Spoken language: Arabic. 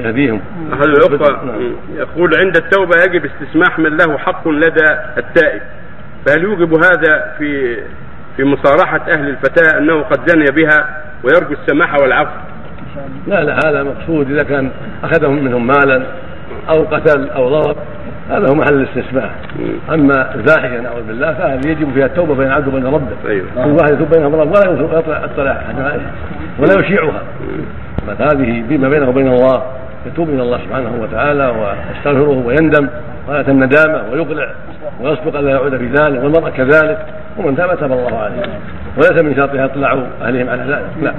يهديهم الأخوة نعم. يقول عند التوبة يجب استسماح من له حق لدى التائب. فهل يوجب هذا في في مصارحة أهل الفتاة أنه قد زني بها ويرجو السماح والعفو؟ لا لا هذا مقصود. إذا كان أخذهم منهم مالا أو قتل أو ضرب هذا هو محل الاستسماح. أما الفاحشه نعوذ بالله فهذه يجب فيها التوبة بين العبد وبين ربه. أيوه. كل واحد يتوب بينهم ربه ولا يطلع عليها. ولا يشيعها. بل هذه فيما بينه وبين الله يتوب إلى الله سبحانه وتعالى ويستغفره ويندم غايه الندامة ويقلع ويصدق الا يعود في ذلك والمرء كذلك ومن تاب تاب الله عليه وليس من شرطها اطلاع أهلهم على ذلك. لا.